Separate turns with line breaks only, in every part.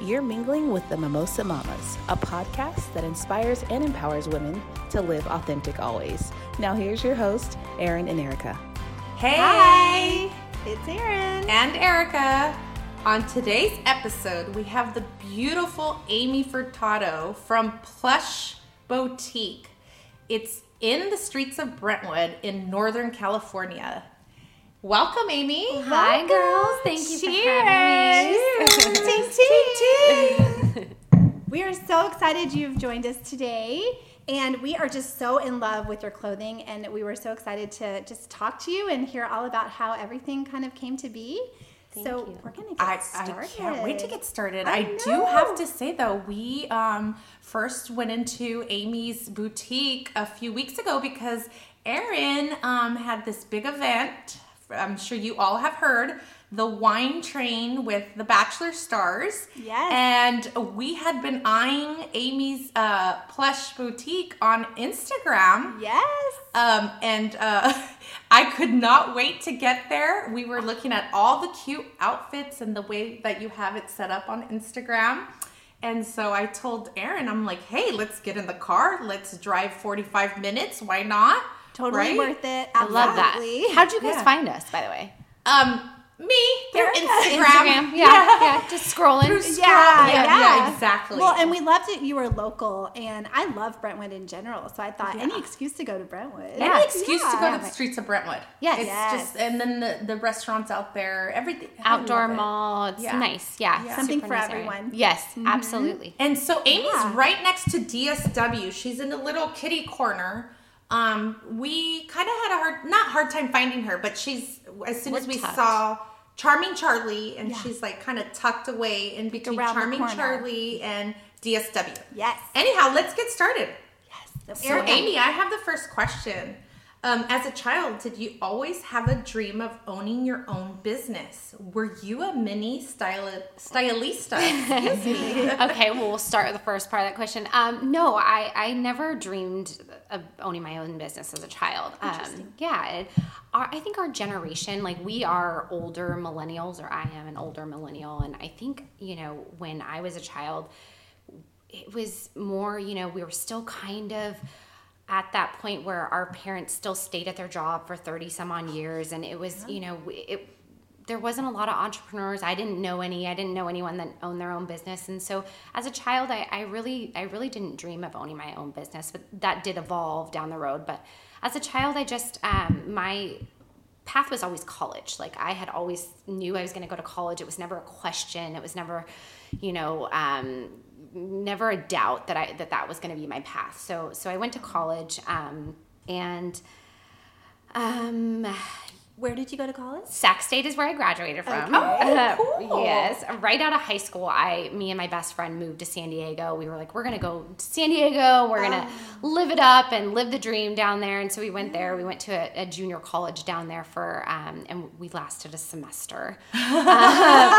You're mingling with the Mimosa Mamas, a podcast that inspires and empowers women to live authentic always. Now, here's your host, Erin and Erica.
Hey!
Hi, it's Erin.
And Erica. On today's episode, we have the beautiful Amy Furtado from Plush Boutique. It's in the streets of Brentwood in Northern California. Welcome, Amy.
Hi, girls. Thank you for having me.
ting, ting, ting. we are so excited you've joined us today. And we are just so in love with your clothing. And we were so excited to just talk to you and hear all about how everything kind of came to be.
Thank
so
you.
we're going to get
I,
started.
I can't wait to get started.
I
I, do have to say though, we um, first went into Amy's boutique a few weeks ago because Erin um, had this big event. I'm sure you all have heard the wine train with the Bachelor stars.
Yes.
And we had been eyeing Amy's uh, plush boutique on Instagram.
Yes.
Um, and uh, I could not wait to get there. We were looking at all the cute outfits and the way that you have it set up on Instagram. And so I told Erin, I'm like, hey, let's get in the car. Let's drive 45 minutes. Why not?
Totally
Right?
worth it.
I love that. How'd you guys
Yeah.
find us, by the way?
Um, me through
Erica.
Instagram.
Instagram. Yeah, yeah. Just scrolling.
Through
Yeah,
scroll-
yeah,
yeah, exactly.
Well, and we loved it. You were local, and I love Brentwood in general. So I thought any excuse to go to Brentwood.
Yeah.
Any excuse to go
Yeah.
to the streets of Brentwood.
Yes.
It's
Yes.
just, and then the, the restaurants out there, everything.
Outdoor
love it.
mall. It's
Yeah.
nice. Yeah.
Yeah.
Something
super
for
nice area.
everyone.
Yes, absolutely.
And so Amy's
Yeah.
right next to DSW. She's in a little kitty corner. Um, we kind of had a hard, not hard time finding her, but she's as soon as
We're
we
tucked.
saw Charming Charlie, and
Yeah.
she's like kind of tucked away in between
around
Charming. Charlie and DSW.
Yes.
Anyhow, let's get started.
Yes.
So, Amy, I have the first question. Um, as a child, did you always have a dream of owning your own business? Were you a mini styli- stylista? Excuse me.
okay, well, we'll start with the first part of that question. Um, no, I, I never dreamed of owning my own business as a child. Um, yeah, it, our, I think our generation, like we are older millennials, or I am an older millennial, and I think you know when I was a child, it was more, you know, we were still kind of at that point where our parents still stayed at their job for 30 some on years and it was, you know, it there wasn't a lot of entrepreneurs. I didn't know any. I didn't know anyone that owned their own business. And so as a child, I, I really I really didn't dream of owning my own business, but that did evolve down the road. But as a child, I just um, my path was always college. Like I had always knew I was going to go to college. It was never a question. It was never, you know, um, never a doubt that I that that was going to be my path. So so I went to college, um, and um,
Where did you go to college?
Sac State is where I graduated from.
Okay.
Uh,
cool.
yes, right out of high school, I, me and my best friend moved to San Diego. We were like, we're gonna go to San Diego. We're gonna live it up and live the dream down there. And so we went there. We went to a, a junior college down there for, um, and we lasted a semester uh,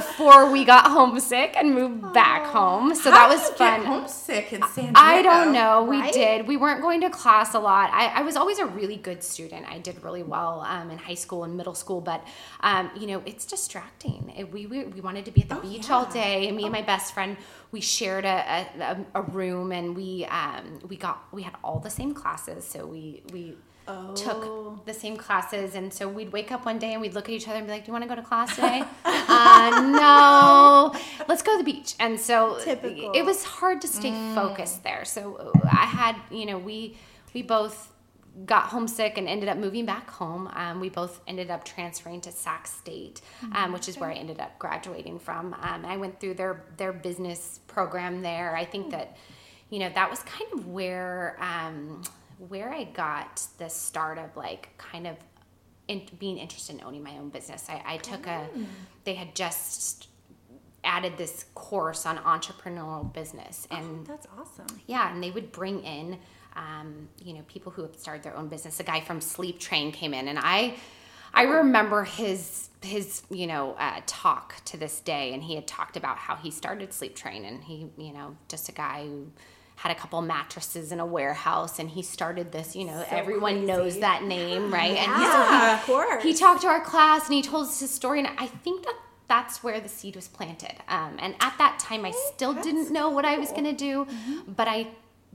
before we got homesick and moved back home. So
How
that was
you
fun.
Get homesick in San Diego.
I don't know. We
right?
did. We weren't going to class a lot. I, I was always a really good student. I did really well um, in high school and middle school, but um, you know, it's distracting. It- we, we we wanted to be at the
Oh,
beach
yeah.
all day. Me and my best friend, we shared a, a, a room, and we um, we got we had all the same classes. So we we.
Oh.
Took the same classes, and so we'd wake up one day and we'd look at each other and be like, "Do you want to go to class today?" uh, no, let's go to the beach. And so
Typical.
it was hard to stay focused there. So I had, you know, we we both got homesick and ended up moving back home. Um, we both ended up transferring to Sac State, um, which is where I ended up graduating from. Um, I went through their their business program there. I think that, you know, that was kind of where um, where I got the start of like kind of in, being interested in owning my own business. I, I took a, they had just added this course on entrepreneurial business and
That's awesome.
yeah, and they would bring in, um, you know, people who have started their own business. A guy from Sleep Train came in, and I, I remember his his you know uh, talk to this day, and he had talked about how he started Sleep Train, and he you know just a guy who had a couple mattresses in a warehouse, and he started this. You know, everyone knows that name, right? And he- so
Yeah, of course.
he talked to our class and he told us his story and i think that that's where the seed was planted. Um, and at that time, I still didn't know what I was going to do,
Mm-hmm.
but I.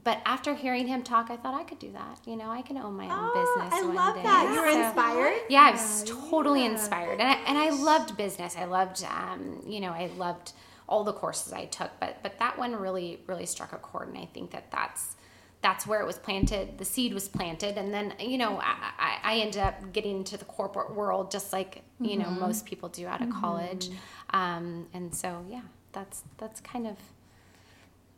But after hearing him talk, I thought I could do that. You know, I can own my own
Oh,
business.
I
one
love
day.
that. You were
So-
inspired.
yeah, I was totally inspired, and I, and I loved business. I loved, um, you know, I loved all the courses I took, but but that one really really struck a chord, and I think that that's that's where it was planted. The seed was planted, and then you know I, I, ended up getting into the corporate world, just like you know most people do out of college, um, and so yeah, that's that's kind of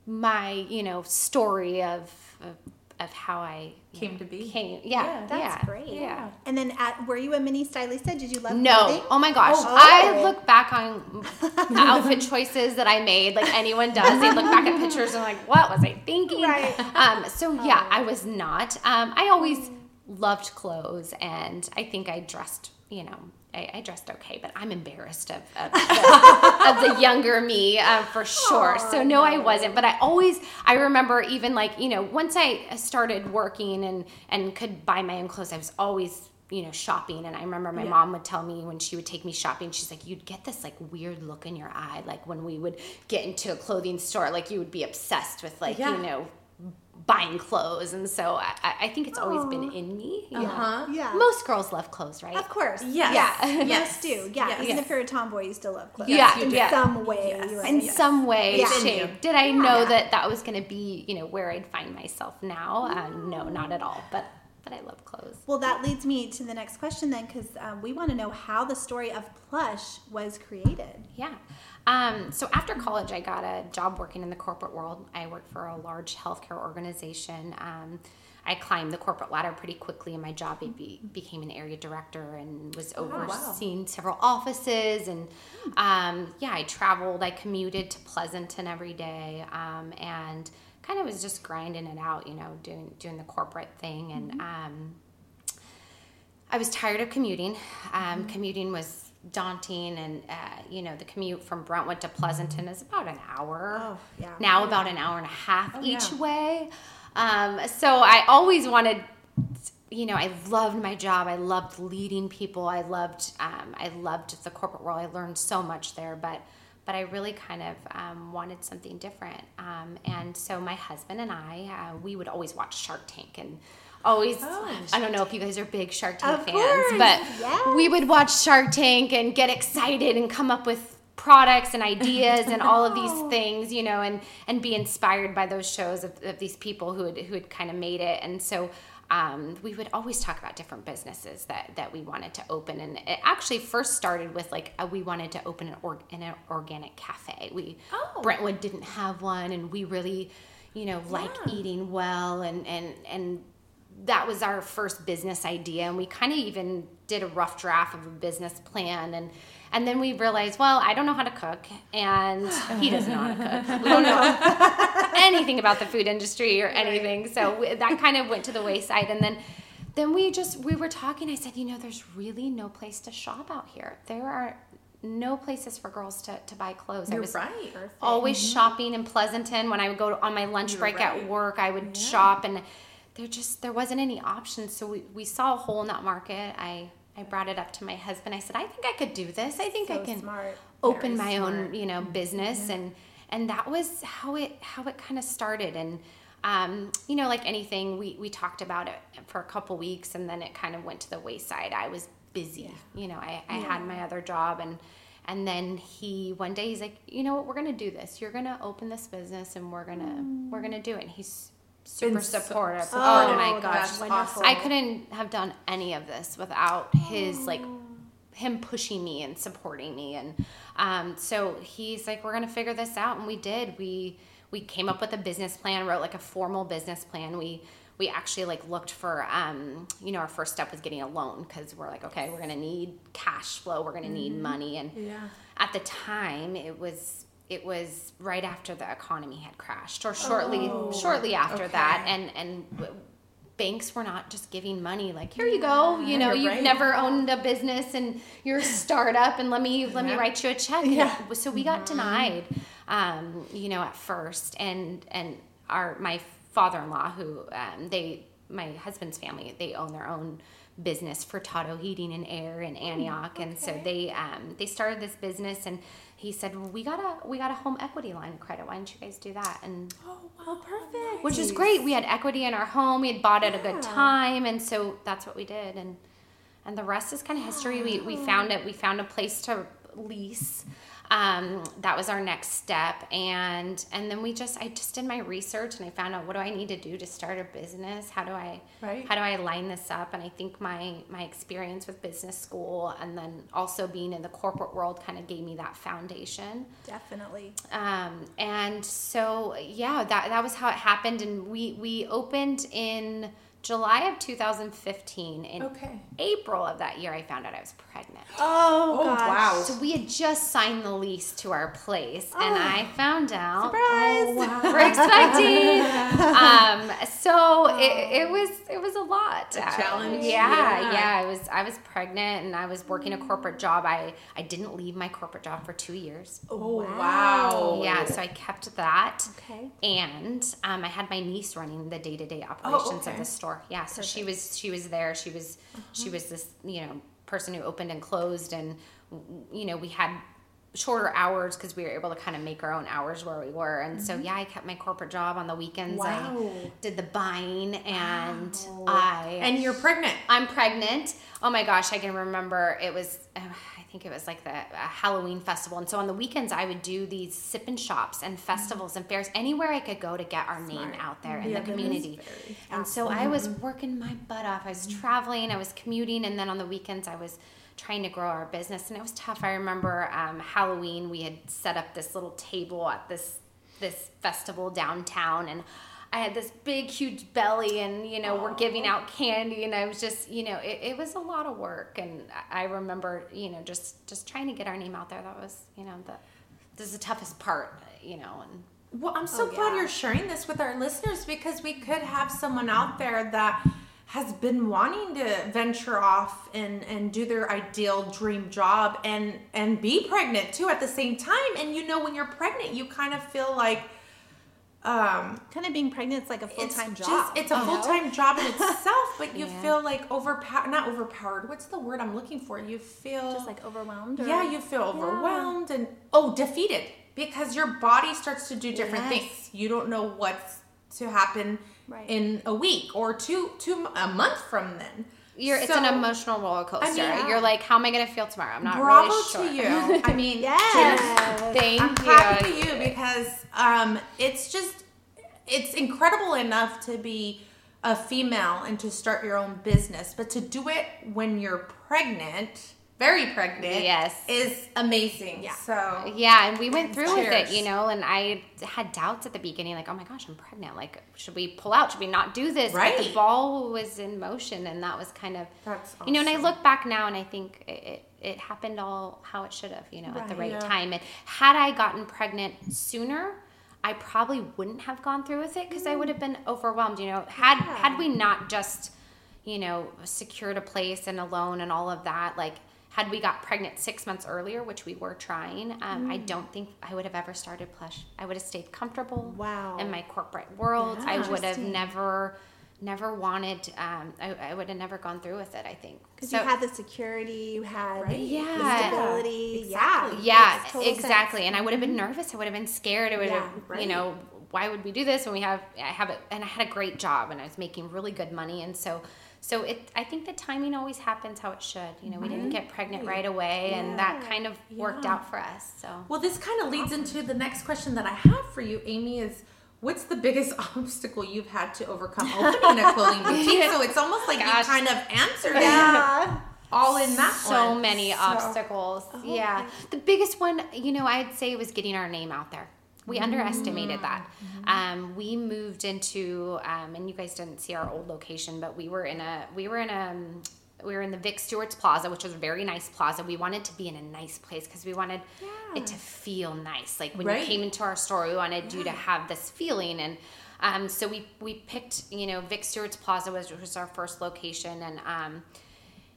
my you know story of of, of how I
Came
know,
to be.
Came, yeah,
Yeah,
That's
yeah,
great.
Yeah.
And then at were you a mini stylista? Did you love
No.
clothing?
Oh my gosh.
Oh.
I look back on the outfit choices that I made, like anyone does. They look back at pictures and like, what was I thinking?
Right.
Um, so yeah, I was not. Um, I always loved clothes and I think I dressed, you know, I, I dressed okay, but I'm embarrassed of, of, the, of the younger me uh, for sure. so no, I wasn't. But I always, I remember even like, you know, once I started working and, and could buy my own clothes, I was always you know shopping and i remember my mom would tell me when she would take me shopping she's like you'd get this like weird look in your eye like when we would get into a clothing store like you would be obsessed with like
Yeah.
you know buying clothes and so i, I think it's always been in me you know.
Uh-huh.
Yeah.
most girls love clothes right
Of course.
Yes.
Yeah.
Yes.
Most do. Yeah.
Yes.
Even if you're a tomboy, you still love clothes.
Yeah,
In
yeah.
some way.
Yes.
right?
in some way
Yeah.
shape did i know
Yeah.
that that was going to be you know where i'd find myself now uh, no not at all but but i love clothes
Well, that leads me to the next question then, because um, we want to know how the story of Plush was created.
Yeah. Um, so after college, I got a job working in the corporate world. I worked for a large healthcare organization. Um, I climbed the corporate ladder pretty quickly in my job. I be, became an area director and was overseeing several offices. And um, yeah, I traveled. I commuted to Pleasanton every day, um, and kind of was just grinding it out, you know, doing doing the corporate thing. And um, I was tired of commuting. Um, Commuting was daunting, and uh, you know the commute from Brentwood to Pleasanton is about an hour.
Oh, yeah.
Now about an hour and a half each
yeah.
way. Um, so I always wanted. You know, I loved my job. I loved leading people. I loved, um, I loved the corporate world. I learned so much there, but, but I really kind of um, wanted something different. Um, and so my husband and I, uh, we would always watch Shark Tank and always. I don't know if you guys are big Shark Tank
Of
fans,
course,
but
yes.
we would watch Shark Tank and get excited and come up with products and ideas and all of these things, you know, and and be inspired by those shows of, of these people who had who had kind of made it. And so um, we would always talk about different businesses that that we wanted to open. And it actually first started with like uh we wanted to open an, org- an organic cafe. We
Oh.
Brentwood didn't have one, and we really, you know, like
Yeah.
eating well and and and that was our first business idea and we kind of even did a rough draft of a business plan and and then we realized well i don't know how to cook and he doesn't know how to cook. We don't know anything about the food industry or anything so we, that kind of went to the wayside and then then we just we were talking i said you know there's really no place to shop out here. There are no places for girls to, to buy clothes. I
You're
was
right.
always mm-hmm. shopping in Pleasanton. When I would go on my lunch
You're
break at work, I would shop, and there just there wasn't any options. So we, we saw a hole in that market. I I brought it up to my husband. I said, I think I could do this. I think I can
smart.
open
Very
my own you know mm-hmm. business mm-hmm. and and that was how it how it kind of started and. Um, you know, like anything, we, we talked about it for a couple weeks and then it kind of went to the wayside. I was busy. You know, I, I had my other job and and then he one day he's like, you know what, we're gonna do this. You're gonna open this business and we're gonna we're mm. gonna do it. And he's super
Been so-
supportive.
Oh,
oh my gosh.
wonderful.
awesome.
I couldn't have done any of this without his like him pushing me and supporting me and um, so he's like we're gonna figure this out and we did we we came up with a business plan wrote like a formal business plan we we actually like looked for um, you know our first step was getting a loan because we're like okay we're gonna need cash flow we're gonna need money and
Yeah.
at the time it was it was right after the economy had crashed or shortly shortly after
okay.
that and and banks were not just giving money like here you go you know you've
right.
never owned a business and you're a startup and let me let me write you a check
Yeah.
so we got denied um, you know at first and and our my father-in-law who um, they my husband's family they own their own business Furtado Heating and Air in Antioch, and so they um, they started this business and. He said, well, "We got a we got a home equity line of credit. Why don't you guys do that?" And
Oh, wow. perfect.
which is great. We had equity in our home. We had bought at a good time, and so that's what we did. And and the rest is kind of history. We we found it. We found a place to lease. Um, that was our next step, and and then we just I just did my research and I found out what do I need to do to start a business? How do I
Right.
how do I line this up? And I think my my experience with business school and then also being in the corporate world kind of gave me that foundation.
Definitely.
Um, and so yeah, that that was how it happened, and we we opened in July of 2015. In
Okay.
April of that year, I found out I was pregnant.
Oh,
Oh,
gosh.
wow.
So we had just signed the lease to our place, and I found out.
Surprise.
We're expecting. um, so it, it was it was a lot.
A challenge,
Yeah,
yeah.
yeah. I was I was pregnant and I was working a corporate job. I I didn't leave my corporate job for two years.
Oh, wow.
Yeah, so I kept that.
Okay.
And um, I had my niece running the day to day operations
okay.
of the store. Yeah, so she was she was there. She was she was this you know person who opened and closed, and you know we had shorter hours because we were able to kind of make our own hours where we were. And so yeah, I kept my corporate job on the weekends.
Wow.
I did the buying, and I
And you're pregnant.
I'm pregnant. Oh my gosh, I can remember it was. Uh, think it was like the Halloween festival, and so on the weekends I would do these sip and shops and festivals and fairs anywhere I could go to get our name out there in
Yeah,
the community. And so I was working my butt off. I was traveling, I was commuting, and then on the weekends I was trying to grow our business, and it was tough. I remember um, Halloween we had set up this little table at this this festival downtown, and I had this big, huge belly, and you know, we're giving out candy, and I was just, you know, it, it was a lot of work, and I I remember, you know, just just trying to get our name out there. That was, you know, the this is the toughest part, you know, and
Well, I'm so
Oh,
glad
yeah.
you're sharing this with our listeners because we could have someone out there that has been wanting to venture off and and do their ideal dream job and and be pregnant too at the same time. And you know, when you're pregnant, you kind of feel like um
Kind of being pregnant is like a full
it's
time
just
job.
it's a
you
full time job in itself, but you
Yeah.
feel like overpowered not overpowered. What's the word I'm looking for? You feel
Just like overwhelmed. Or,
yeah, you feel overwhelmed and oh, defeated because your body starts to do different
Yes.
things. You don't know what's to happen
Right.
in a week or two, two a month from then.
You're it's
So,
an emotional roller coaster.
yeah.
You're like, how am I going to feel tomorrow? I'm not
Bravo
really sure.
to you. I mean,
Yes.
Thank
I'm
you.
clapping to you because um, it's just it's incredible enough to be a female and to start your own business, but to do it when you're pregnant, very pregnant,
Yes.
is amazing.
Yeah.
So
Yeah, and we went through with it, you know, and I had doubts at the beginning, like, oh my gosh, I'm pregnant. Like, should we pull out? Should we not do this? But
Right.
the ball was in motion, and that was kind of,
That's
you know, and I look back now and I think it, it, happened all how it should have, you know, at the
Right.
right
Yeah.
time. And had I gotten pregnant sooner, I probably wouldn't have gone through with it because I would have been overwhelmed, you know. Had
Yeah.
had we not just, you know, secured a place and a loan and all of that, like had we got pregnant six months earlier, which we were trying, um, I don't think I would have ever started Plush. I would have stayed comfortable
Wow.
in my corporate world. I would have never, never wanted. Um, I, I would have never gone through with it. I think
Because
So-
you had the security, you had
Right.
the
Yeah.
stability.
Exactly.
Yeah.
yeah, exactly.
sense.
And I would have been nervous. I would have been scared. I would
Yeah,
have,
right.
you know, why would we do this when we have? I have it, and I had a great job, and I was making really good money, and so. So it, I think the timing always happens how it should. You know, we didn't get pregnant right away, and that kind of worked
Yeah.
out for us. So
Well, this kind of leads into the next question that I have for you, Amy. Is what's the biggest obstacle you've had to overcome opening a clothing boutique? So it's almost like you kind of answered it
Yeah.
all in that
so
one.
many
So-
obstacles. Oh, yeah. The biggest one, you know, I'd say was getting our name out there. We underestimated that. Um, we moved into, um, and you guys didn't see our old location, but we were in a, we were in a, um, we were in the Vic Stewart's Plaza, which was a very nice plaza. We wanted to be in a nice place because we wanted it to feel nice. Like when
Right.
you came into our store, we wanted you to have this feeling. And um, so we we picked, you know, Vic Stewart's Plaza was was our first location, and um,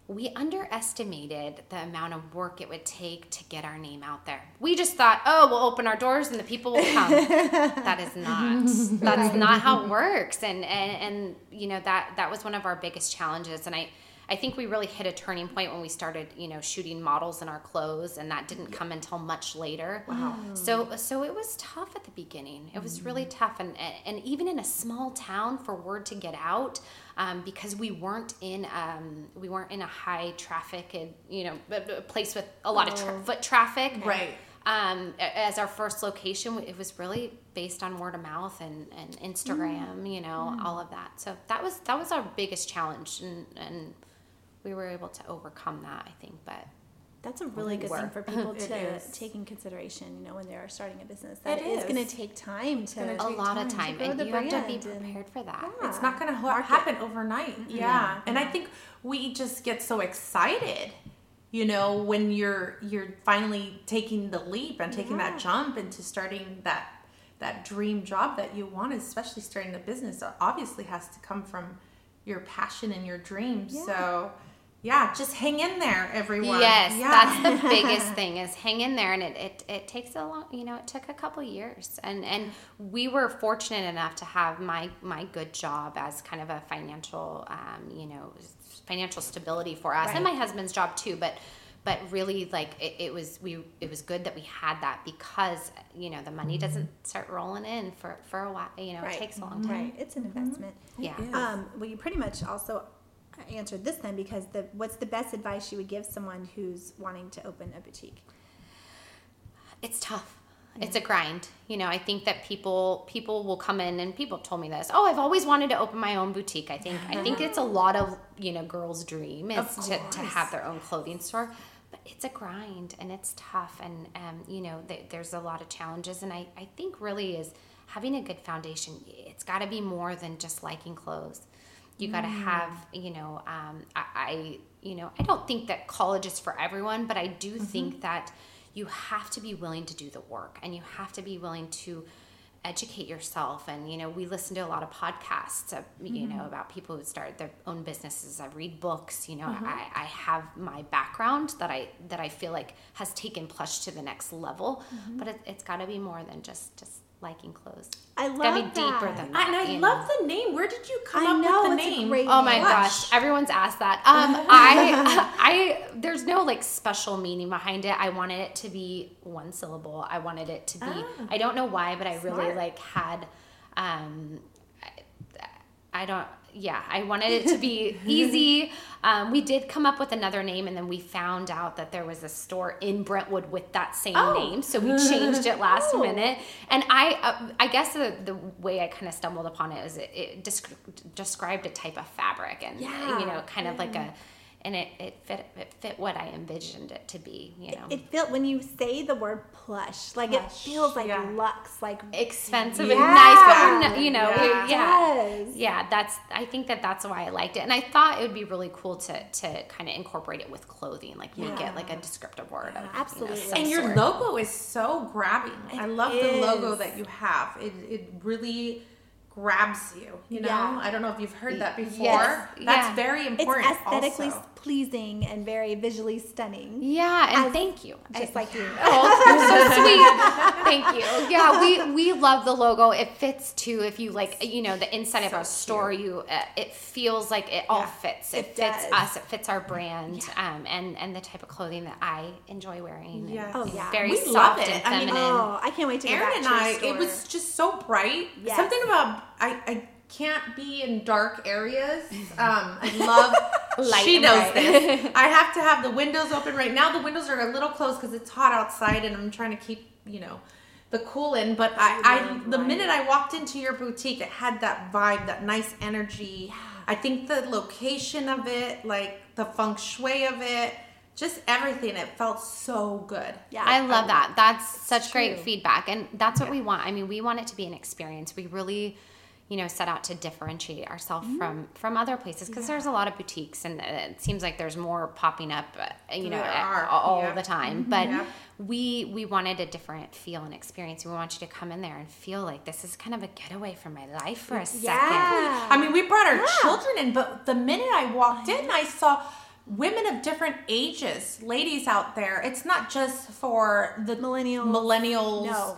we underestimated the amount of work it would take to get our name out there. We just thought, oh, we'll open our doors and the people will come. that is not. That's not how it works. And, and and you know that that was one of our biggest challenges. And I I think we really hit a turning point when we started, you know, shooting models in our clothes, and that didn't come until much later. Wow. So so it was tough at the beginning. It was really tough, and and even in a small town, for word to get out, um, because we weren't in um, we weren't in a high traffic and you know a place with a lot of tra- foot traffic.
Right.
Um, as our first location, it was really based on word of mouth and, and Instagram, you know, all of that. So that was that was our biggest challenge, and, and we were able to overcome that, I think. But
That's a really good
were.
thing for people to take in consideration, you know, when they are starting a business. That
It
it is,
is.
going to take time to
gonna
a
take
lot of time, and you have to be prepared for that.
It's not going to ha-
Market.
happen overnight. Yeah. And I think we just get so excited, you know, when you're you're finally taking the leap and taking that jump into starting that that dream job that you want, especially starting a business. Obviously has to come from your passion and your dreams.
Yeah.
So, yeah, just hang in there, everyone.
Yes,
yeah.
that's the biggest thing is hang in there, and it, it, it takes a long, you know, it took a couple years, and and we were fortunate enough to have my my good job as kind of a financial, um, you know, financial stability for us, and my husband's job too, but. But really, like it, it was, we it was good that we had that because you know the money doesn't start rolling in for for a while. You know,
Right.
it takes a long time.
Right. It's an investment.
Yeah.
Um, well, you pretty much also answered this then because the what's the best advice you would give someone who's wanting to open a boutique?
it's tough. It's a grind. You know i think that people people will come in and people told me this oh i've always wanted to open my own boutique. I think i think it's a lot of you know girls dream is to, to have their own clothing store but it's a grind and it's tough and um, you know th- there's a lot of challenges and I, I think really is having a good foundation. It's got to be more than just liking clothes you got to mm. have you know um, I, I you know i don't think that college is for everyone but i do mm-hmm. think that you have to be willing to do the work and you have to be willing to educate yourself. And you know we listen to a lot of podcasts uh, you mm-hmm. know about people who start their own businesses. I read books you know mm-hmm. I, I have my background that i that i feel like has taken plush to the next level. But it, it's got to be more than just just liking clothes
I
it's got to
love
be deeper
that.
than that
and I
you
love
know?
the name. Where did you come
I
up
know,
with the
it's a
name?
great
Oh my
name.
gosh, everyone's asked that. Um, I, I, there's no like special meaning behind it. I wanted it to be one syllable. I wanted it to be. I don't know why, but I really like had. Um, I, I don't. Yeah, I wanted it to be easy. Um, we did come up with another name, and then we found out that there was a store in Brentwood with that same
Oh.
name, so we changed it last
Oh.
minute. And I, uh, I guess the, the way I kind of stumbled upon it is it, it desc- described a type of fabric, and
Yeah.
you know, kind of like a, and it, it fit it fit what I envisioned it to be. You know,
It felt when you say the word plush, like it feels like
yeah.
luxe, like
expensive
Yeah.
and nice, but we're not, you know,
Yeah.
yeah.
it
yeah.
does.
Yeah, that's. I think that that's why I liked it, and I thought it would be really cool to to kind of incorporate it with clothing, like make it like a descriptive word. Of,
Absolutely.
You know,
and your
sort.
logo is so grabbing. I love the logo that you have. It it really grabs you. You know,
Yeah.
I don't know if you've heard that before.
Yes.
That's
Yeah.
very
It's
important.
aesthetically
also.
pleasing and very visually stunning.
Yeah, and
As-
thank you.
Just
I-
like you.
Oh, you're so sweet. Thank you. Yeah, we we love the logo. It fits too. If you like, you know, the inside of
So
our store, you uh, it feels like it all
Yeah,
fits. It,
it
fits
does.
us. It fits our brand, um, and and the type of clothing that I enjoy wearing. and
Yes.
Oh, yeah.
very
We
soft
love it.
and
I mean.
Oh, I can't wait to go
Erin
back
and
to
I,
store.
it was just so bright.
Yes.
Something about I, I can't be in dark areas. Um, I love.
Light
she knows
bright.
this. I have to have the windows open right now. The windows are a little closed because it's hot outside, and I'm trying to keep you know the cool in. But I, I the minute I walked into your boutique, it had that vibe, that nice energy. I think the location of it, like the feng shui of it, just everything. It felt so good.
Yeah.
I love that. That's such great feedback. And that's what we want. I mean, we want it to be an experience. We really, you know, set out to differentiate ourselves
Mm-hmm.
from from other places because there's a lot of boutiques and it seems like there's more popping up, uh, you know,
There are,
all
yeah.
the time. But
Yeah.
we we wanted a different feel and experience. We want you to come in there and feel like this is kind of a getaway from my life for a second.
Yeah.
I mean, we brought our children in, but the minute I walked in, I saw women of different ages, ladies out there. It's not just for the
Millennials.
Millennials.
No.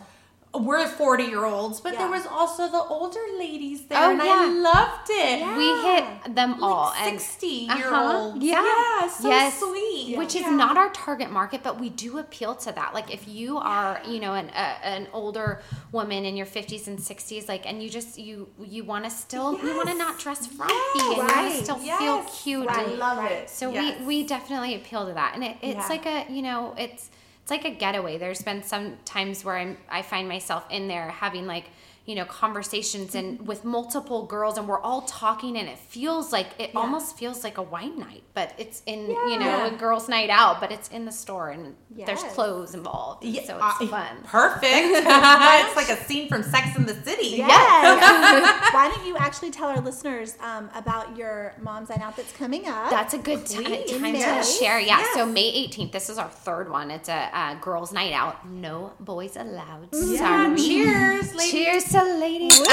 We're 40 year olds, but
Yeah.
there was also the older ladies there,
Oh,
and I loved it.
Yeah.
We hit them all.
Like
and
60 year
Uh-huh.
olds.
Yeah.
Yeah, so
yes.
sweet.
Which is
Yeah.
not our target market, but we do appeal to that. Like if you are, you know, an a, an older woman in your 50s and 60s, like, and you just you you want to still you want to not dress frumpy and you want
Right.
to still feel cute.
Right.
I
And
love
Right.
it.
so
Yes.
we we definitely appeal to that, and it, it's
Yeah.
like a you know it's it's like a getaway. There's been some times where I'm I find myself in there having like you know conversations and with multiple girls and we're all talking and it feels like it
Yeah.
almost feels like a wine night but it's in you know a girls night out but it's in the store and there's clothes involved
Yeah,
so it's
I-
fun
Perfect. it's like a scene from Sex in the City.
Yes. Why don't you actually tell our listeners um, about your mom's night out that's coming up?
That's a good ti-
Please.
time to share. Yeah.
Yes.
So May 18th, this is our third one. It's a uh, girls' night out. No boys allowed.
Yeah,
Sorry.
cheers, ladies.
Cheers to ladies. Um,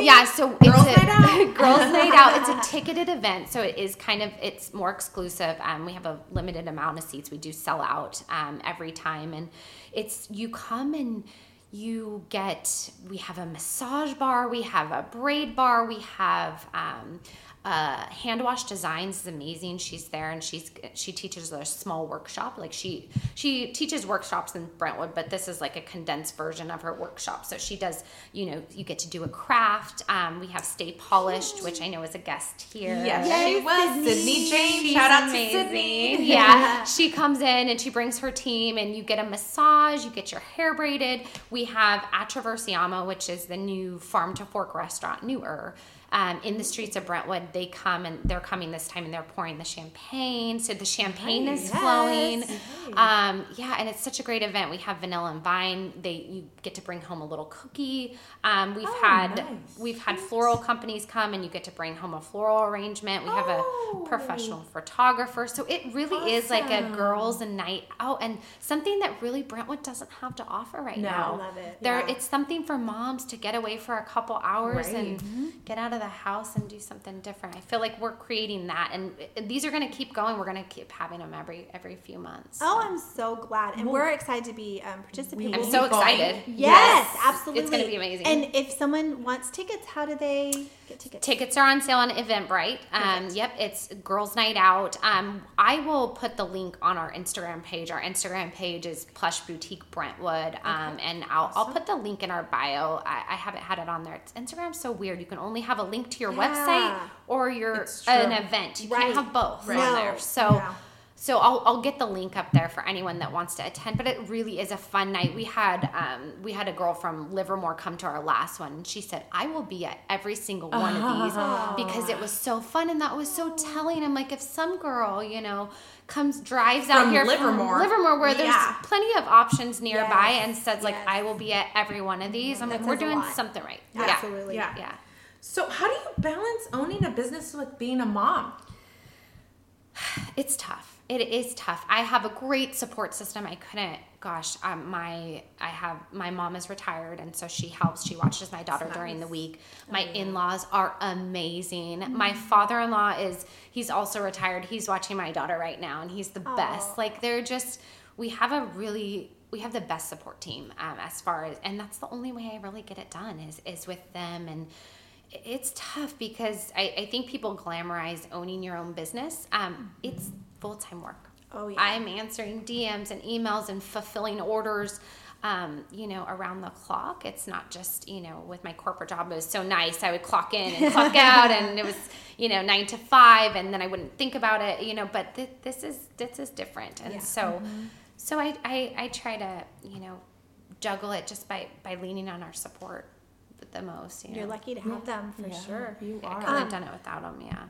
yeah. So
Girls'
it's a,
night out.
girls' night out. It's a ticketed event, so it is kind of it's more exclusive. Um, we have a limited amount of seats. We do sell out um, every time, and it's you come and you get we have a massage bar we have a braid bar we have um, uh, hand wash designs is amazing she's there and she's she teaches a small workshop like she she teaches workshops in brentwood but this is like a condensed version of her workshop so she does you know you get to do a craft um, we have stay polished which i know is a guest here
Yes,
Yay,
she was.
Sydney.
Sydney James.
She's
Shout out
amazing.
to Sydney.
Yeah. She comes in and she brings her team, and you get a massage, you get your hair braided. We have Atraversiamo, which is the new farm to fork restaurant, newer. Um, in the streets of Brentwood, they come and they're coming this time and they're pouring the champagne. So the champagne is
Yes.
flowing. Um, yeah, and it's such a great event. We have vanilla and vine. They you get to bring home a little cookie. Um, we've
Oh,
had
nice.
we've had floral companies come and you get to bring home a floral arrangement. We have
Oh.
a professional photographer. So it really is like a
Awesome.
girls' night out and something that really Brentwood doesn't have to offer right
No.
now.
I love it.
There,
Yeah.
it's something for moms to get away for a couple hours
Right.
and get out of the house and do something different. I feel like we're creating that, and these are going to keep going. We're going to keep having them every every few months.
Oh, I'm so glad, and we're excited to be um, participating.
I'm so excited.
Yes,
Yes.
absolutely.
It's gonna be amazing.
And if someone wants tickets, how do they get tickets?
Tickets are on sale on Eventbrite. Um, yep, it's Girls Night Out. Um, I will put the link on our Instagram page. Our Instagram page is Plush Boutique Brentwood, um, and I'll, I'll put the link in our bio. I, I haven't had it on there. It's Instagram's so weird. You can only have a link to your
Yeah.
website or your an event. You
Right.
can't have both
Right.
on
No.
there. So.
Yeah.
So I'll, I'll get the link up there for anyone that wants to attend. But it really is a fun night. We had um, we had a girl from Livermore come to our last one, and she said, "I will be at every single one of these because it was so fun." And that was so telling. I'm like, if some girl, you know, comes drives out here
Livermore.
from Livermore, where there's
Yeah.
plenty of options nearby,
Yes,
and says like,
yes.
"I will be at every one of these," I'm
That
like, we're doing something right.
Absolutely.
Yeah.
Yeah.
So, how do you balance owning a business with being a mom?
it's tough it is tough. I have a great support system. I couldn't gosh um, my i have my mom is retired and so she helps she watches my daughter during the week. My in-laws are amazing. My father-in-law is he's also retired. He's watching my daughter right now and he's the best. Like they're just we have a really we have the best support team um, as far as and that's the only way i really get it done is is with them. And it's tough because I, I think people glamorize owning your own business. Um, it's full time work.
Oh, yeah.
I'm answering DMs and emails and fulfilling orders. Um, you know, around the clock. It's not just you know with my corporate job. It was so nice. I would clock in and clock out, and it was you know nine to five, and then I wouldn't think about it. You know, but th- this is this is different, and
Yeah.
so so I, I I try to you know juggle it just by by leaning on our support the most. You know?
You're lucky to have them for sure.
You
I
are.
couldn't have
Um,
done it without them. Yeah,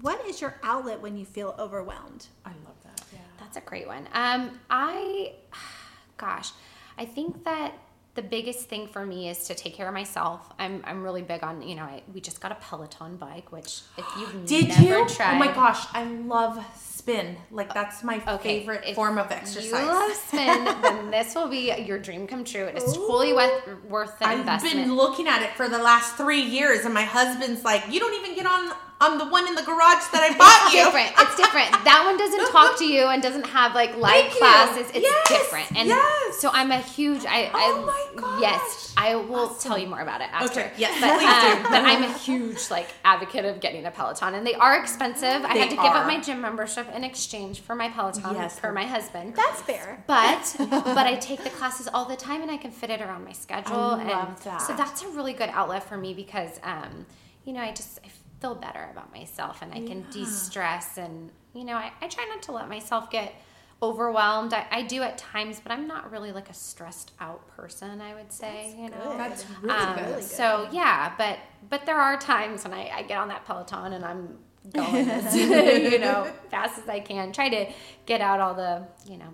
What is your outlet when you feel overwhelmed?
I love that. Yeah.
that's a great one. Um, I, gosh, I think that the biggest thing for me is to take care of myself. I'm I'm really big on you know I, we just got a Peloton bike, which if you've
Did
never
you?
tried,
Oh my gosh, I love spin. Like that's my
Okay,
favorite form of exercise.
You love spin, then this will be your dream come true. It is totally worth, worth the
I've
investment.
been looking at it for the last three years, and my husband's like, "You don't even get on on the one in the garage that I bought you.
It's
you.
different. It's different. That one doesn't talk to you and doesn't have like live
Thank you.
classes. It's
Yes,
different. And
yes.
so I'm a huge I,
Oh
I
my gosh.
yes, I will tell you more about it after.
Okay, yes,
But,
please do.
um, but I'm a huge like advocate of getting a Peloton and they are expensive.
They I
had to give up my gym membership in exchange for my Peloton
Yes.
for my husband.
That's fair.
But but I take the classes all the time and I can fit it around my schedule.
I
and
love that.
So that's a really good outlet for me because um, you know, I just I feel better about myself and I can de-stress and you know, I, I try not to let myself get overwhelmed. I, I do at times, but I'm not really like a stressed out person, I would say. you know.
good.
That's
That's
really
Um,
really good.
So yeah, but but there are times when I, I get on that Peloton and I'm going as you know fast as I can. Try to get out all the you know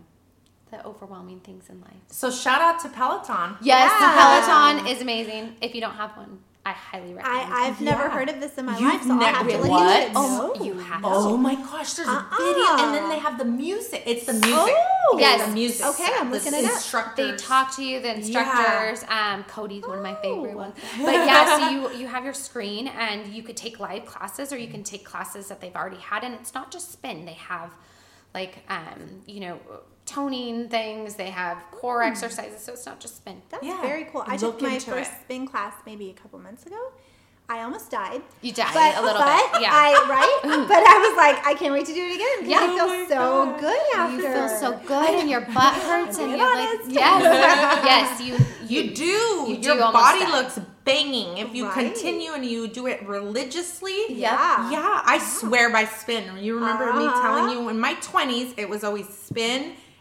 the overwhelming things in life.
So shout out to Peloton.
Yes,
Yeah.
Peloton is amazing. If you don't have one, I highly recommend.
I, I've never
Yeah.
heard of this in my
You've
life, so I'll have to
never-
look
what?
into it.
Oh,
No.
you have.
Oh
to.
my gosh, there's a
Uh-uh.
video, and then they have the music. It's the music.
Oh.
Yes.
the music.
Okay, I'm
The
looking it up.
instructors.
They talk to you, the
Yeah.
instructors. Um, Cody's one of my favorite
Oh.
ones. But yeah, so you you have your screen, and you could take live classes, or you can take classes that they've already had, and it's not just spin. They have like um, you know toning things. They have core
Hmm.
exercises, so it's not just spin.
That's
Yeah.
very cool. I
Look
took my first
it.
spin class maybe a couple months ago. I almost died.
You died
But,
a little
but
bit, yeah.
I right, but I was like, I can't wait to do it again. 'cause
Yeah.
I
Oh
feel
my
so
God.
good after.
you feel so good, and your butt hurts, and you're like, yes, yes, you
You do.
You
Your
do
body
die.
looks banging if you
Right.
continue and you do it religiously.
Yeah.
Yeah, I swear by spin. You remember me
Uh-huh.
telling you in my 20s it was always spin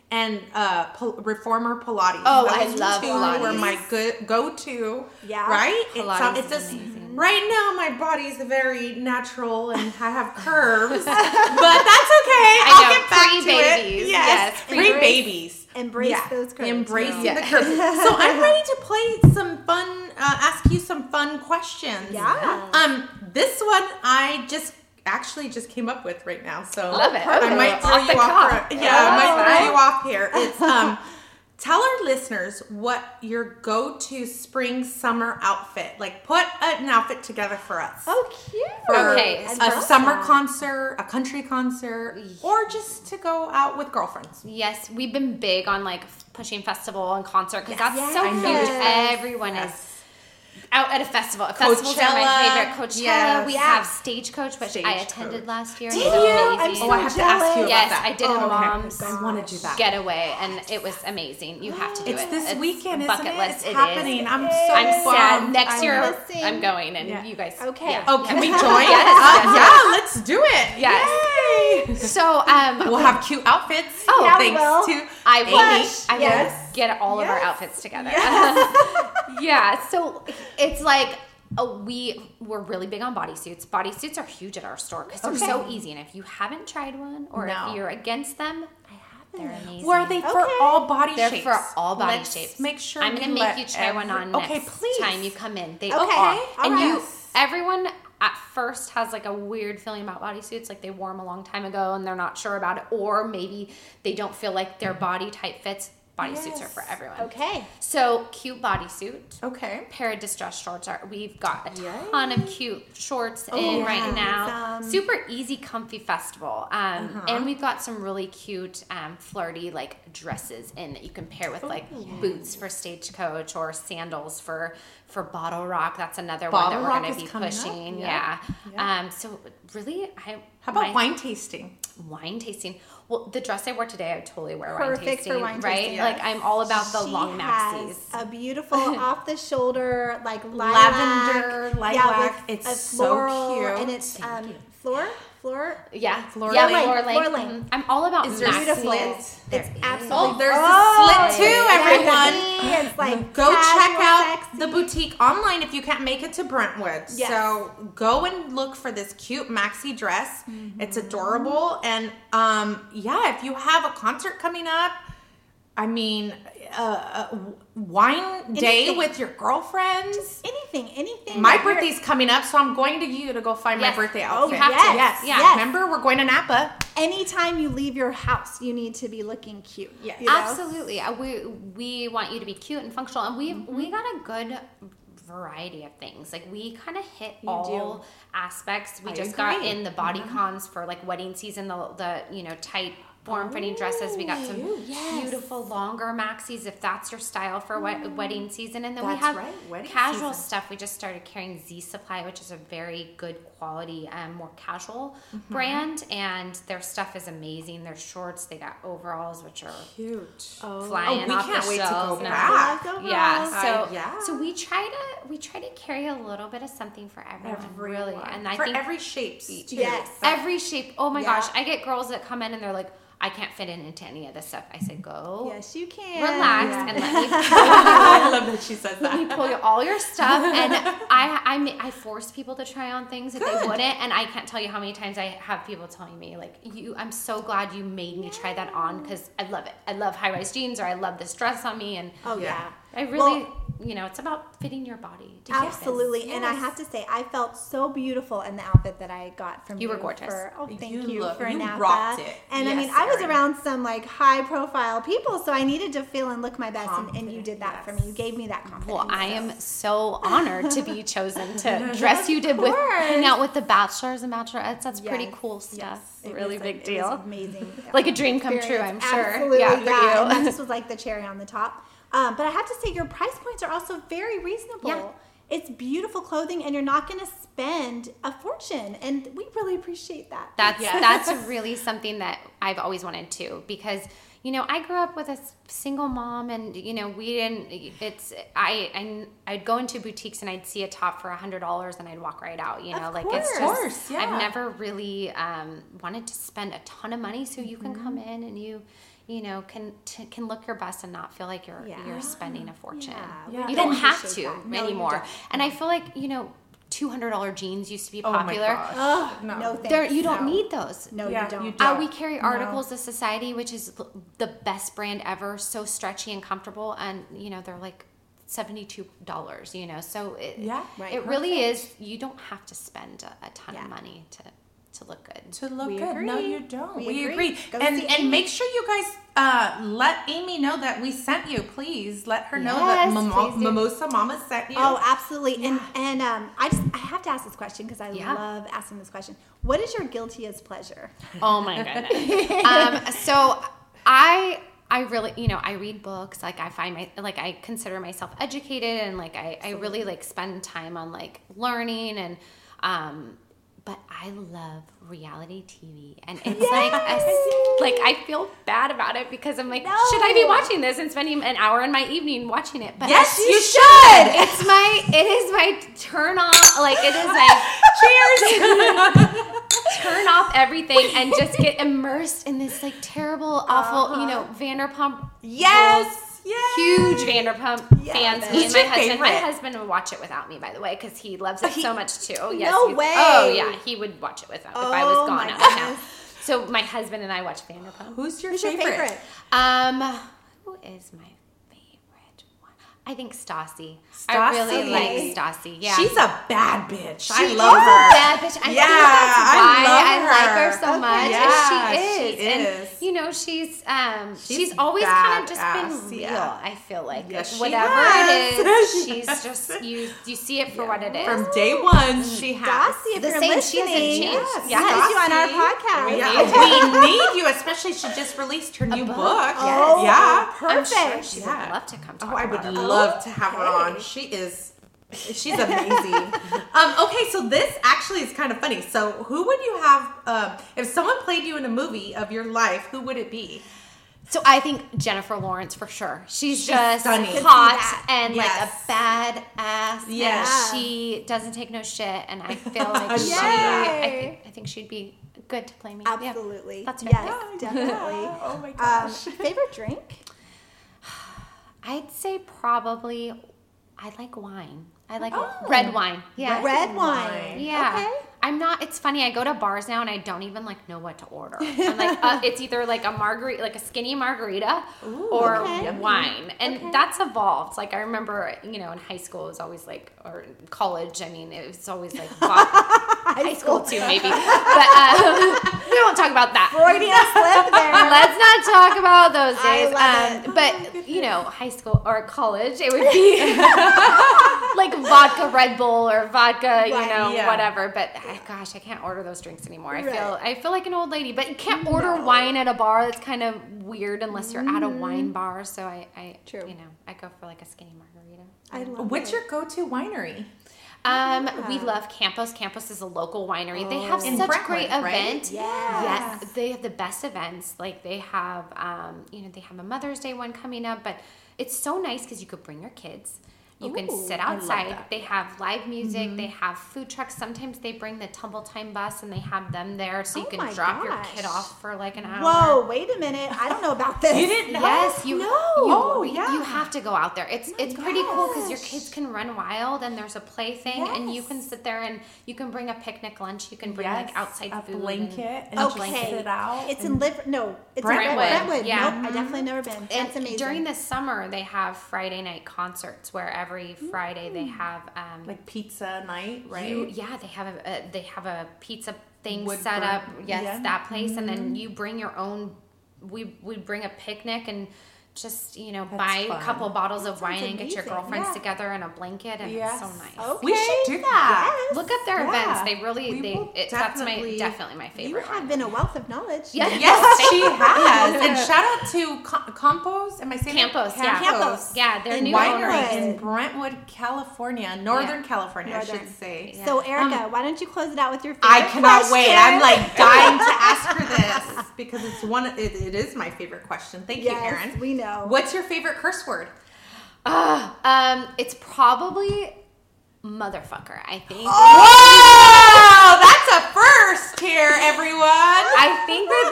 and uh, reformer Pilates.
Oh, I
Those
love
two Were
Pilates.
my good go-to.
Yeah.
Right.
Pilates
it's, it's just right now my body's very natural and I have curves, but that's okay.
I
I'll
know,
get back to
pre-babies.
it.
Yes,
Yes,
pre-babies.
Pre-babies.
Embrace those curves,
Embrace
girl.
the curves. So I'm ready to play some fun. Uh, ask you some fun questions.
Yeah.
Um, this one I just actually just came up with right now. So
Love it.
I might throw
the
you off.
cuff.
For, yeah,
Yeah,
I might throw
fine.
you off here. It's um. Tell our listeners what your go-to spring summer outfit. Like, put an outfit together for us.
Oh, cute.
For
Okay,
A summer
that.
concert, a country concert, or just to go out with girlfriends.
Yes, we've been big on like pushing festival and concert because
Yes.
that's so
Yes.
huge.
Yes.
Everyone
Yes.
is out at a festival. Festivals are my
Coachella.
favorite. Coachella.
Yes.
We
Yeah.
have Stagecoach, which I
Stagecoach.
attended last year.
Did
and it was
you? I'm
amazing.
Oh, I have to ask you about
yes,
that.
I did
Oh,
a
okay.
mom's
I want to do that.
getaway, and it was amazing. You have to do it.
It's
it.
this weekend, isn't
bucket
it?
list.
It's
It is.
happening. I'm so
I'm sad.
bummed.
Next
I'm
year,
missing.
I'm going, and
Yeah.
you guys.
Okay.
Yeah.
Oh, can we join?
Yes,
Uh, yeah, let's do it.
Yes.
Yay.
So, um,
We'll have cute outfits.
Oh,
Yeah, we
thanks
will.
to
I
Amy.
will. I will
Yes.
get all of our outfits together. yeah. So it's like oh, we we're really big on bodysuits. Bodysuits are huge at our store because they're
Okay.
so easy. And if you haven't tried one, or
No.
if you're against them, I have. they're amazing.
Were they for
Okay.
all body shapes?
They're
shapes?
for all body
Let's
shapes.
Make sure
I'm gonna make you try one on
Okay,
next
please.
time you come in. They
Okay,
are,
all
and
right.
you everyone at first has like a weird feeling about bodysuits, like they wore them a long time ago and they're not sure about it, or maybe they don't feel like their body type fits. Bodysuits are for everyone.
Okay.
So cute bodysuit.
Okay.
Pair of distressed shorts are. We've got a
Yay.
ton of cute shorts in
yeah.
right now.
Some-
Super easy, comfy festival. Um,
Uh-huh.
And we've got some really cute, um, flirty like dresses in that you can pair with like boots for stagecoach or sandals for for BottleRock. That's another one that we're going to be pushing.
Yeah.
Yeah.
Yeah.
Um, so really, I
How about
my-
wine tasting?
wine tasting? Well, the dress I wore today, I would totally wear wine tasting.
for wine
right?
tasting.
Like I'm all about the
She
long
has
maxis.
a beautiful off the shoulder like lilac,
Lavender,
yeah,
lilac.
with
It's
a
so cute.
and it's um floor floor.
Yeah,
Floor
yeah,
length.
floor
Floor
length.
length.
Mhm. I'm all about
Is there
maxi.
slits?
There
It's absolutely
Oh, there's
Oh,
a slit too, everyone.
It's like
go check out
sexy.
the boutique online if you can't make it to Brentwood.
Yes.
So go and look for this cute maxi dress.
Mm-hmm.
It's adorable, and um, yeah, if you have a concert coming up, I mean, uh, uh, wine day
Anything.
with your girlfriends.
anything, anything.
My
that you're-
birthday's coming up, so I'm going to you to go find
Yes.
my birthday
Oh,
outfit.
you have to.
Yes,
Yeah.
yes. Remember, we're going to Napa.
Anytime you leave your house, you need to be looking cute.
Yes.
you know?
Absolutely. Uh, We we want you to be cute and functional, and we
Mm-hmm.
we got a good variety of things. Like we kind of hit
You
all
do.
aspects. We
I
just got in the body cons for like wedding season, the, the you know tight form fitting dresses. We got some beautiful longer maxis if that's your style for wed- wedding season. And then we have
right,
casual
season.
stuff. We just started carrying Z Supply, which is a very good quality, um, more casual
Mm-hmm.
brand, and their stuff is amazing. Their shorts, they got overalls, which are
Cute.
flying
Oh, we
off
can't
the
wait to go back.
Love
Yeah, so
I- yeah.
so we try to we try to carry a little bit of something for everyone, really,
Everyone.
and I
for
think
every shapes. Too.
Yes.
every shape. Oh my
Yeah.
gosh, I get girls that come in and they're like, I can't fit in into any of this stuff. I said, go
Yes, you can.
relax
Yeah.
and let me
I love that she says that.
let me pull you all your stuff and I, I I force people to try on things that they wouldn't and I can't tell you how many times I have people telling me like you I'm so glad you made me try that on because I love it I love high rise jeans or I love this dress on me and
Oh yeah.
Yeah.
I really
Well-
you know it's about fitting your body to fit in.
Absolutely, and I have to say, I felt so beautiful in the outfit that I got from
You
you.
were gorgeous.
For, oh, thank
You
you,
look-
for
you
Napa.
rocked it.
And I mean,
Yes,
I was around some like high-profile people, so I needed to feel and look my best, and, and you did that for me. You gave me that confidence.
Well, I
so-
am so honored to be chosen to dress you did with hang out with the bachelors and bachelorettes. That's pretty cool stuff.
It
really
was a-
big
it was
deal.
amazing.
Like a dream come true, I'm sure.
Absolutely,
Yeah,
yeah.
for you.
And this was like the cherry on the top. Um, but I have to say, your price points are also very reasonable.
Yeah.
It's beautiful clothing, and you're not going to spend a fortune, and we really appreciate that.
That's
Yes.
that's really something that I've always wanted to because you know I grew up with a single mom and you know we didn't it's I, I I'd go into boutiques and I'd see a top for a hundred dollars and I'd walk right out you know
Of
like it's just
course, yeah.
I've never really um, wanted to spend a ton of money so you can
Mm-hmm.
come in and you you know can t- can look your best and not feel like you're
Yeah.
you're spending a fortune
Yeah,
we
you don't have to
that. No,
anymore
don't.
and I feel like you know two hundred dollar jeans used to be
Oh my
popular
gosh.
Ugh,
No.
no, thanks.
you don't
No.
need those
No,
Yeah,
you don't.
you
uh,
don't.
we carry
No.
Articles of Society, which is l- the best brand ever. So stretchy and comfortable, and you know they're like seventy-two dollars. You know, so it,
Yeah.
Right.
it really is. You don't have to spend a, a ton
Yeah.
of money to to look good.
To look
We
good. No, you don't.
We
We,
agree.
agree. And and
Amy.
make sure you guys uh, let Amy know that we sent you. Please let her know that
Yes, please do.
Mimosa Mama sent you.
Oh, absolutely. And and um, I just I have to ask this question because I
Yeah.
love asking this question. What is your guiltiest pleasure?
Oh my goodness. um, so I I really you know I read books like I find my like I consider myself educated and like I, I really like spend time on like learning and um but I love reality TV and it's like a, like I feel bad about it because I'm like should I be watching this and spending an hour in my evening watching it but
yes,
you should.
should.
it's my it is my turn on like it is my turn off everything and just get immersed in this like terrible, awful, you know, uh-huh. Vanderpump.
Yes, yes.
Huge Vanderpump
Yeah,
fans. Me and my
your
husband. My husband would watch it without me, by the way, because he loves it
He-
so much too. Yes,
No way.
Oh yeah, he would watch it without if I was
Oh,
gone out of town. So my husband and I watch Vanderpump.
Who's your
Who's your
favorite?
favorite?
Um, who is my favorite one? I think Stassi. I really like Stassi. Yeah.
She's a bad bitch. I
She
love
is
her.
a bad bitch. I
Yeah,
think that's
I
why
love
I, like her
her.
so
Okay.
much.
Yeah,
is she
she
is. And,
is.
you know, she's um she's,
She's
always kind of just
badass,
been real,
yeah.
I feel like.
Yes,
Like,
she
whatever
has.
it is, she's just you you see it for what it is.
From day one, she has.
Stassi, if
The
you're
same, she hasn't
listening,
changed.
yes,
Yes.
you on our
Stassi.
podcast.
Yeah, we need you, especially she just released her new
book.
book.
Oh,
Yeah.
I'm sure
perfect.
she
Yeah.
would love to come talk
Oh, I would love to have her on.
Okay.
She is, she's amazing. um, okay, so this actually is kind of funny. So, who would you have um, if someone played you in a movie of your life? Who would it be?
So I think Jennifer Lawrence for sure. She's,
She's
just
stunning.
Hot and
Yes.
like a bad ass.
Yes.
And she doesn't take no shit, and I feel like she. I think, I think she'd be good to play me. Yeah.
Absolutely.
That's her
yes,
pick.
definitely.
Oh my
Um,
gosh.
favorite drink?
I'd say probably. I like wine. I like
Oh.
red wine. Yeah.
Red wine.
wine.
Yeah.
Okay.
I'm not. It's funny. I go to bars now and I don't even like know what to order. I'm like, uh, it's either like a margarita, like a skinny margarita, or
okay.
wine, and
Okay.
that's evolved. Like I remember, you know, in high school it was always like, or college. I mean, it was always like, vodka, high school too, maybe. But um, we won't talk about that.
Freudian slip there.
Let's not talk about those days. Um, but you know, high school or college, it would be like vodka Red Bull or vodka, you know,
yeah.
whatever. But I, gosh, I can't order those drinks anymore. I feel I feel like an old lady. But you can't order
No.
wine at a bar. That's kind of weird unless you're at a wine bar. So I, I
Mm-hmm. True.
you know, I go for like a skinny margarita.
I love
What's
it.
your go-to winery?
Um, we love Campos. Campos is a local winery. they have
Oh.
In
such
Brentwood,
great
right?
event.
Yes.
Yes, they have the best events. Like they have, um, you know, they have a Mother's Day one coming up, but it's so nice because you could bring your kids. You can sit outside. They have live music. They mm-hmm. have food trucks. Sometimes they bring the tumble time bus and they have them there, so you
Oh
can
my
drop your kid off for like an hour.
Whoa, wait a minute. I don't know about this.
You didn't know?
Yes, you.
No.
You,
Oh, yeah.
You have to go out there. It's oh it's pretty cool because your kids can run wild and there's a play thing and you can sit there and you can bring a picnic lunch. You can bring like outside
a
food. and-
blanket and,
Okay.
just sit out.
It's in Liver. No, it's
Brentwood.
in Brentwood.
Yeah.
Nope, I mm-hmm. definitely never been.
and
amazing.
during the summer, they have Friday night concerts where every Friday they have um,
like pizza night, right?
You, yeah, they have a, a they have a pizza thing set up. Yes,
yeah.
that place, and
Mm-hmm.
then you bring your own. We we bring a picnic and just you know
That's
buy
fun.
a couple bottles of wine and get your girlfriends
Yeah.
together and a blanket, and
Yes.
it's so nice.
okay.
We should do that.
Yes.
Look up their
Yeah.
events. They really
We
they it, that's my
definitely-
definitely my
You
favorite.
have
one.
been a wealth of knowledge.
Yeah.
Yes, she has. And shout out to Com- Compos. Am I saying that?
Campos, yeah.
Campos.
Yeah, they're
In
new
Winery
owners.
in Brentwood, California, Northern California, I should say.
Yeah.
So Erica,
Um,
why don't you close it out with your favorite
I cannot wait. I'm like dying to ask her this because it's one. It, it is my favorite question. Thank
yes,
you, Erin.
we know.
What's your favorite curse word?
Ah, um, it's probably motherfucker. I think.
Whoa, that's a first here, everyone.
I think that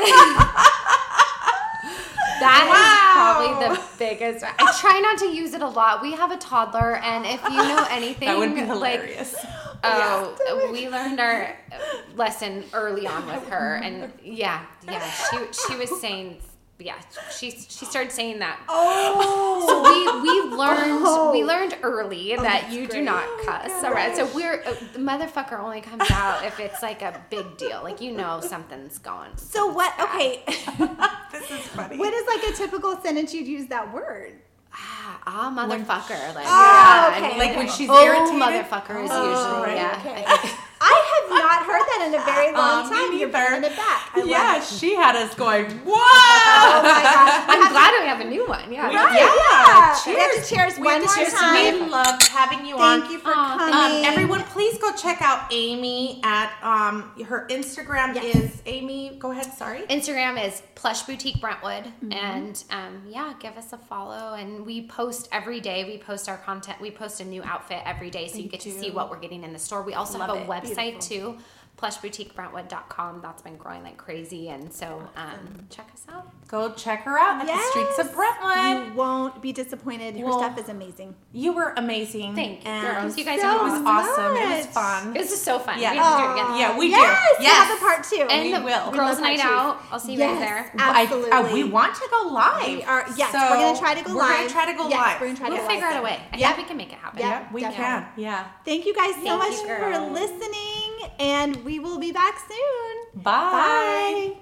that is
Wow.
probably the biggest. I try not to use it a lot. We have a toddler, and if you know anything,
that would be
like
hilarious.
oh, we learned our lesson early on with her, and yeah, yeah, she she was saying. Yeah, she she started saying that.
Oh,
So we we learned
Oh.
we learned early that
that's
you do not
Oh
cuss. All right, so we're uh, the motherfucker only comes out if it's like a big deal, like you know something's gone.
so what? Okay,
this is funny.
what is like a typical sentence you'd use that word?
Ah, ah, motherfucker. Like,
Oh,
yeah,
okay,
I mean,
Like when she's
oh,
irritated?
motherfucker is
Oh,
usually,
right,
yeah.
okay.
I think-
I have not heard that in a very long
me
time. You're
neither.
bringing it back. I
yeah,
love it.
she had us going. Whoa!
Oh my gosh.
I'm glad we have a new one. Yeah.
Right,
Yeah,
yeah. We have
cheers.
to cheers
We
one
have
more
cheers.
time.
We loved having you on.
Thank you for
Aw,
coming.
Um, everyone, please go check out Amy at um, her Instagram
Yes.
is Amy. Go ahead. Sorry.
Instagram is Plush Boutique Brentwood,
Mm-hmm.
and um, yeah, give us a follow. And we post every day. We post our content. We post a new outfit every day, so you get to see what we're getting in the store. We also
Love
have a
it.
website too, plushboutiquebrentwood.com. That's been growing like crazy, and so um, check us out.
Go check her out at the streets of Brentwood.
You won't be disappointed. Her
Well,
stuff is amazing.
You were amazing.
Thank you,
And
girls. You guys
so
are
was
awesome.
awesome. It was fun.
It was just so fun.
Yeah.
We have to do it again.
Yeah, we do.
yes, we have
Yes.
a part two.
And
We
the
will.
Girls' night out. I'll see you
Yes.
guys there.
I-
Absolutely.
uh, we want to go live.
We are- yes,
So
we're gonna try to go live.
we're gonna try to go
Yes,
live.
we're gonna try to
We'll
go
figure out a way. I
Yeah.
think we can make it happen.
Yeah.
Yeah, we
definitely.
can. Yeah.
Thank you guys so much for listening, and we will be back soon.
Bye.
Bye.